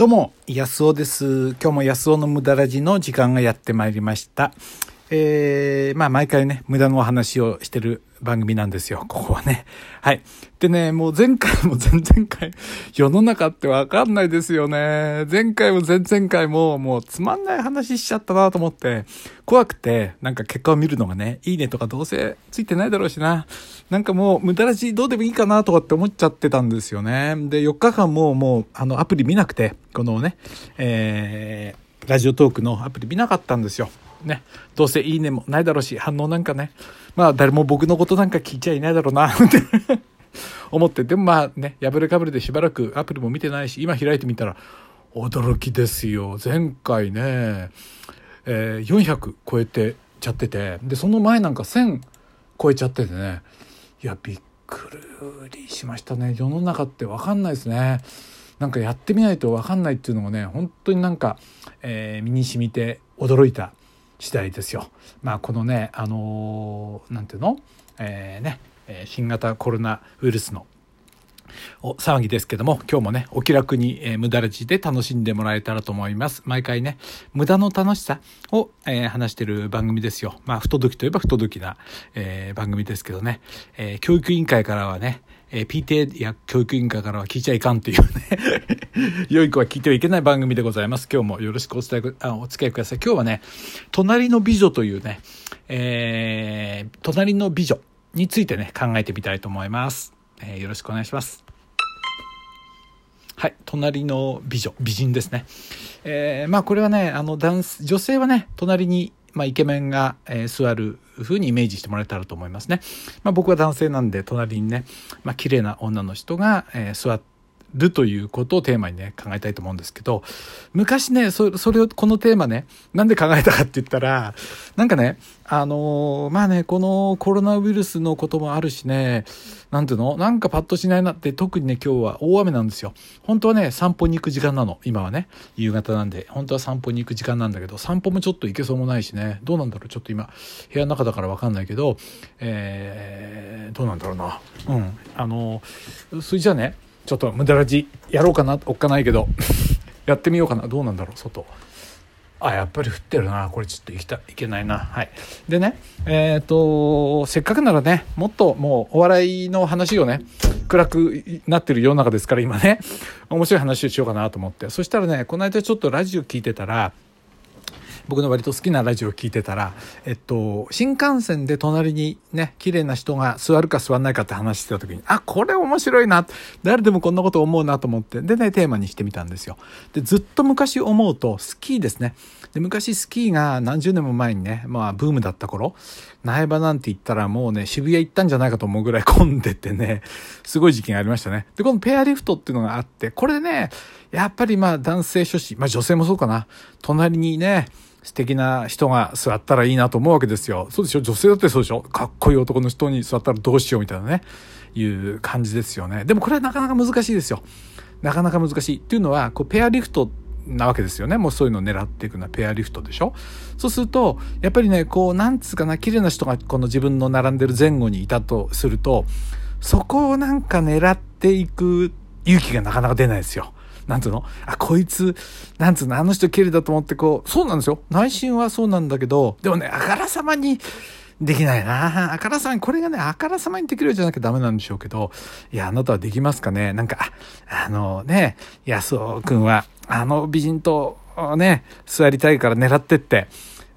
どうも、安尾です。今日も安尾の無駄ラジの時間がやってまいりました。えー、まあ毎回ね、無駄のお話をしてる番組なんですよ、ここはね。はい。でね、もう前回も前々回、世の中ってわかんないですよね。前回も前々回も、もうつまんない話しちゃったなと思って、怖くて、なんか結果を見るのがね、いいねとかどうせついてないだろうしな。なんかもう無駄らしどうでもいいかなとかって思っちゃってたんですよね。で、4日間ももう、あの、アプリ見なくて、このね、えー、ラジオトークのアプリ見なかったんですよ。ね。どうせいいねもないだろうし、反応なんかね。まあ、誰も僕のことなんか聞いちゃいないだろうな、って 思って。でもまあね、破れかぶれでしばらくアプリも見てないし、今開いてみたら、驚きですよ。前回ね、えー、400超えてちゃってて、で、その前なんか1000超えちゃっててね、いや、びっくりしましたね。世の中ってわかんないですね。なんかやってみないとわかんないっていうのがね、本当になんか、えー身に染みて驚いた次第ですよ。まあこのね、あのーていうの？えーね、新型コロナウイルスの騒ぎですけども、今日もね、お気楽に、えー無駄ラジで楽しんでもらえたらと思います。毎回ね、無駄の楽しさを、えー話してる番組ですよ。まあ、不届きといえば不届きな、えー番組ですけどね、え教育委員会からはね、えー PTA や教育委員会からは聞いちゃいかんというね、良い子は聞いてはいけない番組でございます。今日もよろしくお伝えく、あお付き合いください。今日はね、隣の美女というね、えー隣の美女についてね、考えてみたいと思います。えーよろしくお願いします。はい。隣の美女、美人ですね。えーまあこれはね、あの男性、女性はね、隣に、まあ、イケメンが、えー座る風にイメージしてもらえたらと思いますね。まあ僕は男性なんで、隣にね、まあ綺麗な女の人が、えー座るということをテーマにね、考えたいと思うんですけど、昔ね、それを、このテーマね、なんで考えたかって言ったら、なんかね、あのーまあね、このコロナウイルスのこともあるしね、なんていうの？なんかパッとしないなって、特にね、今日は大雨なんですよ。本当はね、散歩に行く時間なの。今はね、夕方なんで、本当は散歩に行く時間なんだけど、散歩もちょっと行けそうもないしね、どうなんだろう？ちょっと今、部屋の中だからわかんないけど、えー、どうなんだろうな？うん。あのーそれじゃあね、ちょっと無駄ラジやろうかな、おっかないけど、やってみようかな。どうなんだろう外。あ、やっぱり降ってるな。これちょっと行きたい、いけないな。はい。でね、えっ、と、せっかくならね、もっともうお笑いの話をね、暗くなってる世の中ですから今ね、面白い話をしようかなと思って。そしたらね、この間ちょっとラジオ聞いてたら、僕の割と好きなラジオを聞いてたら、えっと、新幹線で隣にね、綺麗な人が座るか座らないかって話してた時に、あ、これ面白いな。誰でもこんなこと思うなと思って、でね、テーマにしてみたんですよ。で、ずっと昔思うと、スキーですね。で、昔スキーが何十年も前にね、まあ、ブームだった頃、苗場なんて言ったらもうね、渋谷行ったんじゃないかと思うぐらい混んでてね、すごい時期がありましたね。で、このペアリフトっていうのがあって、これでね、やっぱりまあ男性諸子、まあ女性もそうかな、隣にね、素敵な人が座ったらいいなと思うわけですよ。そうでしょ？女性だってそうでしょ？かっこいい男の人に座ったらどうしようみたいなね、いう感じですよね。でもこれはなかなか難しいですよ。なかなか難しい。っていうのは、こうペアリフトなわけですよね。もうそういうのを狙っていくのはペアリフトでしょ？そうすると、やっぱりね、こう、なんつうかな、綺麗な人がこの自分の並んでる前後にいたとすると、そこをなんか狙っていく勇気がなかなか出ないですよ。なんつうの？あ、こいつ、なんつうの？あの人綺麗だと思ってこう、そうなんですよ。内心はそうなんだけど、でもね、あからさまに、できないな。あからさまに、これがね、あからさまにできるようじゃなきゃダメなんでしょうけど、いや、あなたはできますかね？なんか、あのね、安尾くんは、あの美人とね、座りたいから狙ってって、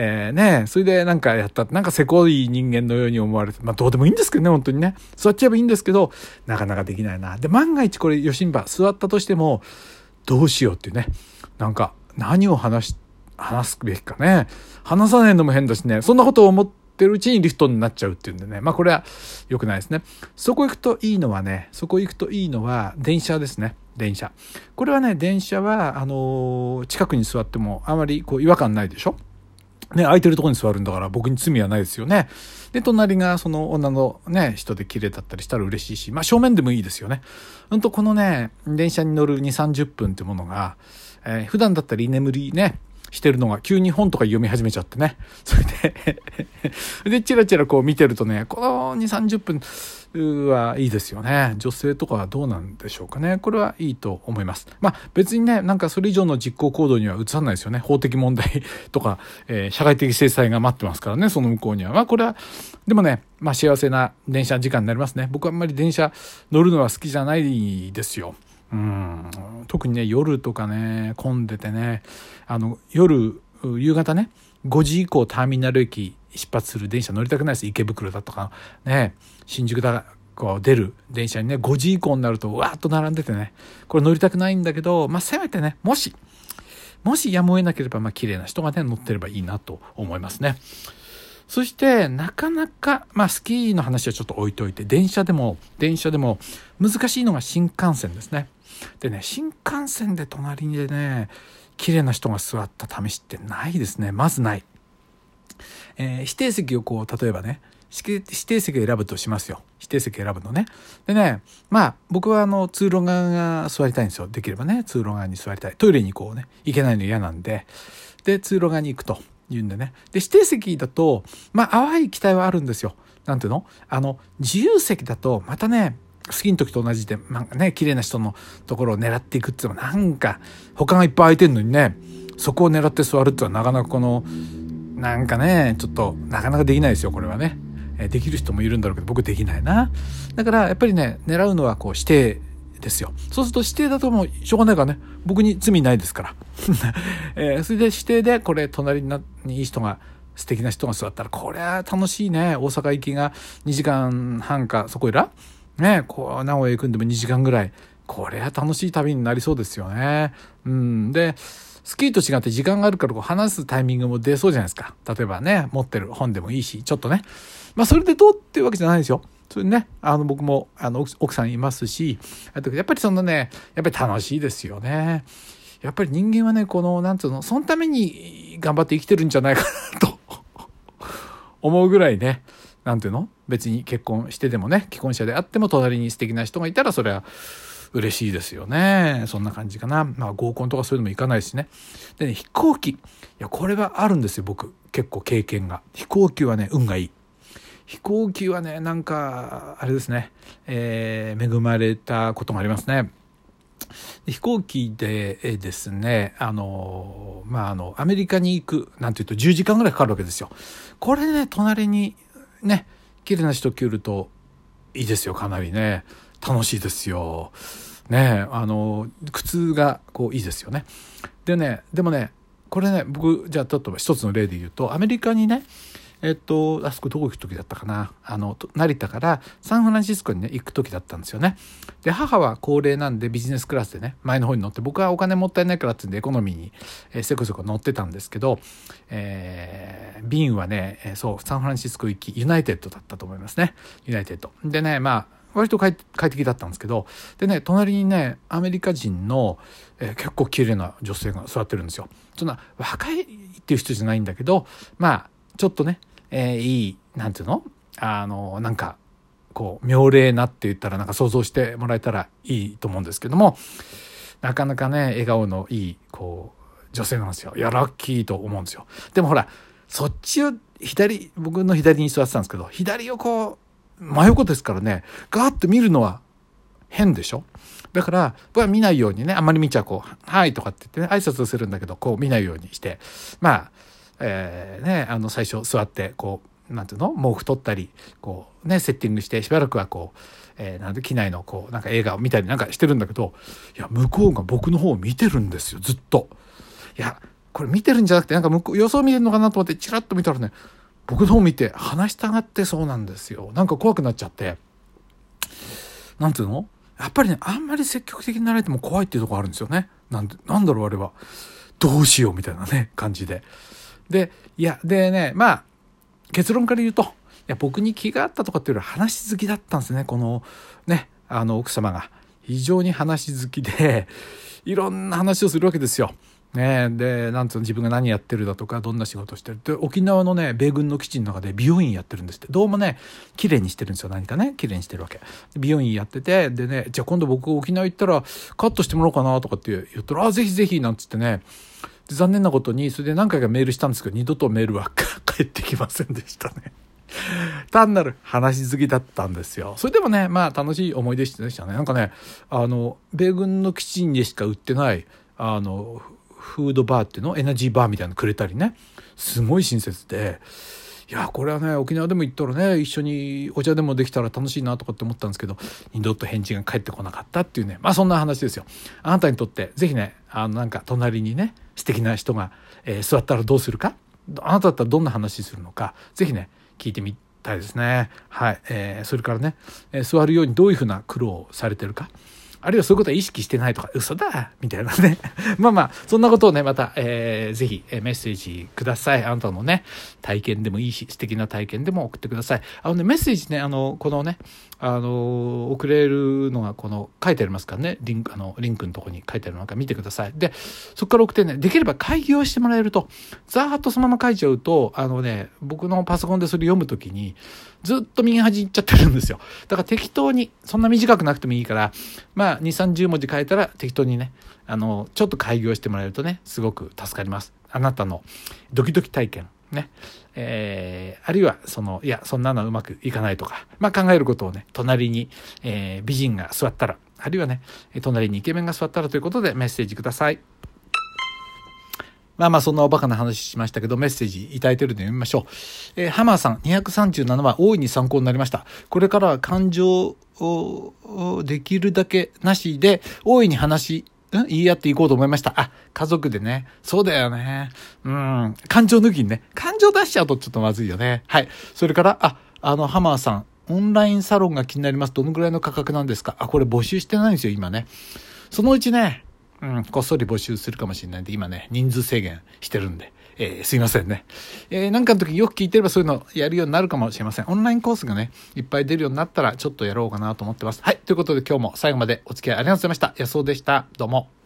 えー、ねそれでなんかやったなんかせこい人間のように思われて、まあどうでもいいんですけどね、本当にね。座っちゃえばいいんですけど、なかなかできないな。で、万が一これ、余震波座ったとしても、どうしようっていうね。なんか、何を話し、話すべきかね。話さないのも変だしね。そんなことを思ってるうちにリフトになっちゃうっていうんでね。まあこれは良くないですね。そこ行くといいのはね、そこ行くといいのは電車ですね。電車。これはね、電車は、あのー近くに座ってもあまりこう違和感ないでしょ？ね、空いてるとこに座るんだから僕に罪はないですよね。で、隣がその女のね、人で綺麗だったりしたら嬉しいし、まあ正面でもいいですよね。ほんとこのね、電車に乗る2、30分ってものが、えー普段だったら居眠りね、してるのが急に本とか読み始めちゃってね。それで、で、チラチラこう見てるとね、この2、30分、はいいですよね。女性とかはどうなんでしょうかね。これはいいと思います。まあ別にね、なんかそれ以上の実行行動には移さないですよね。法的問題 とか、えー、社会的制裁が待ってますからね、その向こうには。まあこれは、でもね、まあ幸せな電車時間になりますね。僕はあんまり電車乗るのは好きじゃないですよ。うん。特にね、夜とかね、混んでてね、あの、夜、夕方ね、5時以降ターミナル駅出発する電車乗りたくないです池袋だとかね新宿だこう出る電車にね5時以降になるとわーっと並んでてねこれ乗りたくないんだけどまあせめてねもしもしやむを得なければまあ綺麗な人がね乗ってればいいなと思いますね。そしてなかなかまあスキーの話はちょっと置いといて電車でも電車でも難しいのが新幹線ですね。でね新幹線で隣にね綺麗な人が座った試しってないですね。まずない。えー、指定席をこう例えばね指定席を選ぶとしますよ。指定席選ぶのね。でねまあ僕はあの通路側が座りたいんですよ。できればね通路側に座りたい。トイレにこうね行けないの嫌なんで。で通路側に行くというんでね。で指定席だとまあ淡い期待はあるんですよ。なんていうの？あの自由席だとまたね好きの時と同じで、なんかね、綺麗な人のところを狙っていくっていうのもなんか、他がいっぱい空いてんのにね、そこを狙って座るっていうのはなかなかこの、なんかね、ちょっとなかなかできないですよ、これはね。えできる人もいるんだろうけど、僕できないな。だから、やっぱりね、狙うのはこう指定ですよ。そうすると指定だともうしょうがないからね、僕に罪ないですから。えー、それで指定でこれ隣にいい人が、素敵な人が座ったら、これは楽しいね。大阪行きが2時間半か、そこいら？ね、こう、名古屋行くんでも2時間ぐらい。これは楽しい旅になりそうですよね。うん。で、スキーと違って時間があるからこう話すタイミングも出そうじゃないですか。例えばね、持ってる本でもいいし、ちょっとね。まあそれでどうっていうわけじゃないですよ。それね、あの僕もあの奥さんいますし、あとやっぱりそのね、やっぱり楽しいですよね。やっぱり人間はね、この、なんつうの、そのために頑張って生きてるんじゃないかなと思うぐらいね、なんていうの？別に結婚してでもね、既婚者であっても隣に素敵な人がいたら、それは嬉しいですよね。そんな感じかな。まあ合コンとかそういうのもいかないしね。でね、飛行機。いや、これはあるんですよ、僕。結構経験が。飛行機はね、運がいい。飛行機はね、なんか、あれですね、えー、恵まれたことがありますね。飛行機でですね、あの、まあ、あの、アメリカに行く、なんていうと10時間ぐらいかかるわけですよ。これね、隣にね、綺麗な人来るといいですよ、かなりね。楽しいですよ。ねあの苦痛がこういいですよね。でねでもねこれね僕じゃあちょっと一つの例で言うとアメリカにねえっと、あそこどこ行く時だったかな。あの、成田からサンフランシスコにね、行く時だったんですよね。で、母は高齢なんでビジネスクラスでね、前の方に乗って、僕はお金もったいないからってんでエコノミーに、えー、せこせこ乗ってたんですけど、えー、便はね、えー、そう、サンフランシスコ行き、ユナイテッドだったと思いますね。ユナイテッド。でね、まあ、割と快適だったんですけどでね隣にねアメリカ人の、えー、結構綺麗な女性が座ってるんですよ。そんな若いっていう人じゃないんだけどまあちょっとね、えー、いいなんていうの？あのなんかこう妙齢なって言ったらなんか想像してもらえたらいいと思うんですけどもなかなかね笑顔のいいこう女性なんですよ。いやラッキーと思うんですよ。でもほらそっちを左僕の左に座ってたんですけど左をこう真横ですからね、ガーッと見るのは変でしょ？だから僕は見ないようにねあんまり見ちゃこう「はい」とかって言ってね挨拶をするんだけどこう見ないようにしてまあえー、ねあの最初座ってこうなんていうの毛布取ったりこうねセッティングしてしばらくはこう、えー、なんで機内のこうなんか映画を見たりなんかしてるんだけどいや向こうが僕の方を見てるんですよずっと。いやこれ見てるんじゃなくてなんか向こう予想見てるのかなと思ってチラッと見たらね僕の方見て話したがってそうなんですよ。なんか怖くなっちゃって。なんていうの？やっぱりね、あんまり積極的になられても怖いっていうとこあるんですよね。なん、なんだろうあれは。どうしようみたいなね、感じで。で、いや、でね、まあ、結論から言うと、いや、僕に気があったとかっていうよりは話好きだったんですね。この、ね、あの、奥様が。非常に話好きで、いろんな話をするわけですよ。ね、でなんつうの自分が何やってるだとかどんな仕事してるって沖縄のね米軍の基地の中で美容院やってるんですってどうもね綺麗にしてるんですよ何かね綺麗にしてるわけ美容院やっててでねじゃあ今度僕沖縄行ったらカットしてもらおうかなとかって言ったら「あぜひぜひ」なんつってね残念なことにそれで何回かメールしたんですけど二度とメールは返ってきませんでしたね。単なる話好きだったんですよ。それでもね、まあ楽しい思い出でしたね。なんかね、あの、米軍の基地にしか売ってない、あの、フードバーっていうのエナジーバーみたいなのくれたりね。すごい親切で、いやこれはね沖縄でも行ったらね一緒にお茶でもできたら楽しいなとかって思ったんですけど二度と返事が返ってこなかったっていうねまあそんな話ですよ。あなたにとって是非ねあのなんか隣にね素敵な人が、え、座ったらどうするか？あなただったらどんな話するのか？是非ね聞いてみたいですね。はい、えー、それからね、え、座るようにどういうふうな苦労をされてるか？あるいはそういうことは意識してないとか、嘘だみたいなね。まあまあ、そんなことをね、また、えー、ぜひ、えメッセージください。あなたのね、体験でもいいし、素敵な体験でも送ってください。あのね、メッセージね、あの、このね、あの、送れるのが、この、書いてありますからね、リンク、あの、リンクのとこに書いてあるのか見てください。で、そこから送ってね、できれば開業してもらえると、ザーッとそのまま書いちゃうと、あのね、僕のパソコンでそれ読むときに、ずっと右端行っちゃってるんですよ。だから適当に、そんな短くなくてもいいから、まあ、2、30文字書いたら適当にね、あの、ちょっと開業してもらえるとね、すごく助かります。あなたのドキドキ体験。ね。えー、あるいは、その、いや、そんなのうまくいかないとか、まあ考えることをね、隣に、えー、美人が座ったら、あるいはね、隣にイケメンが座ったらということでメッセージください。まあまあそんなおバカな話しましたけど、メッセージいただいてるので読みましょう。えー、ハマーさん、237は大いに参考になりました。これからは感情をできるだけなしで、大いに話、うん言い合っていこうと思いました。あ、家族でね。そうだよね。うん。感情抜きにね。感情出しちゃうとちょっとまずいよね。はい。それから、あ、あの、ハマーさん、オンラインサロンが気になります。どのぐらいの価格なんですか？あ、これ募集してないんですよ、今ね。そのうちね、うん、こっそり募集するかもしれないんで、今ね、人数制限してるんで、えー、すいませんね。えー、なんかの時よく聞いてればそういうのやるようになるかもしれません。オンラインコースがね、いっぱい出るようになったら、ちょっとやろうかなと思ってます。はい、ということで今日も最後までお付き合いありがとうございました。安尾でした。どうも。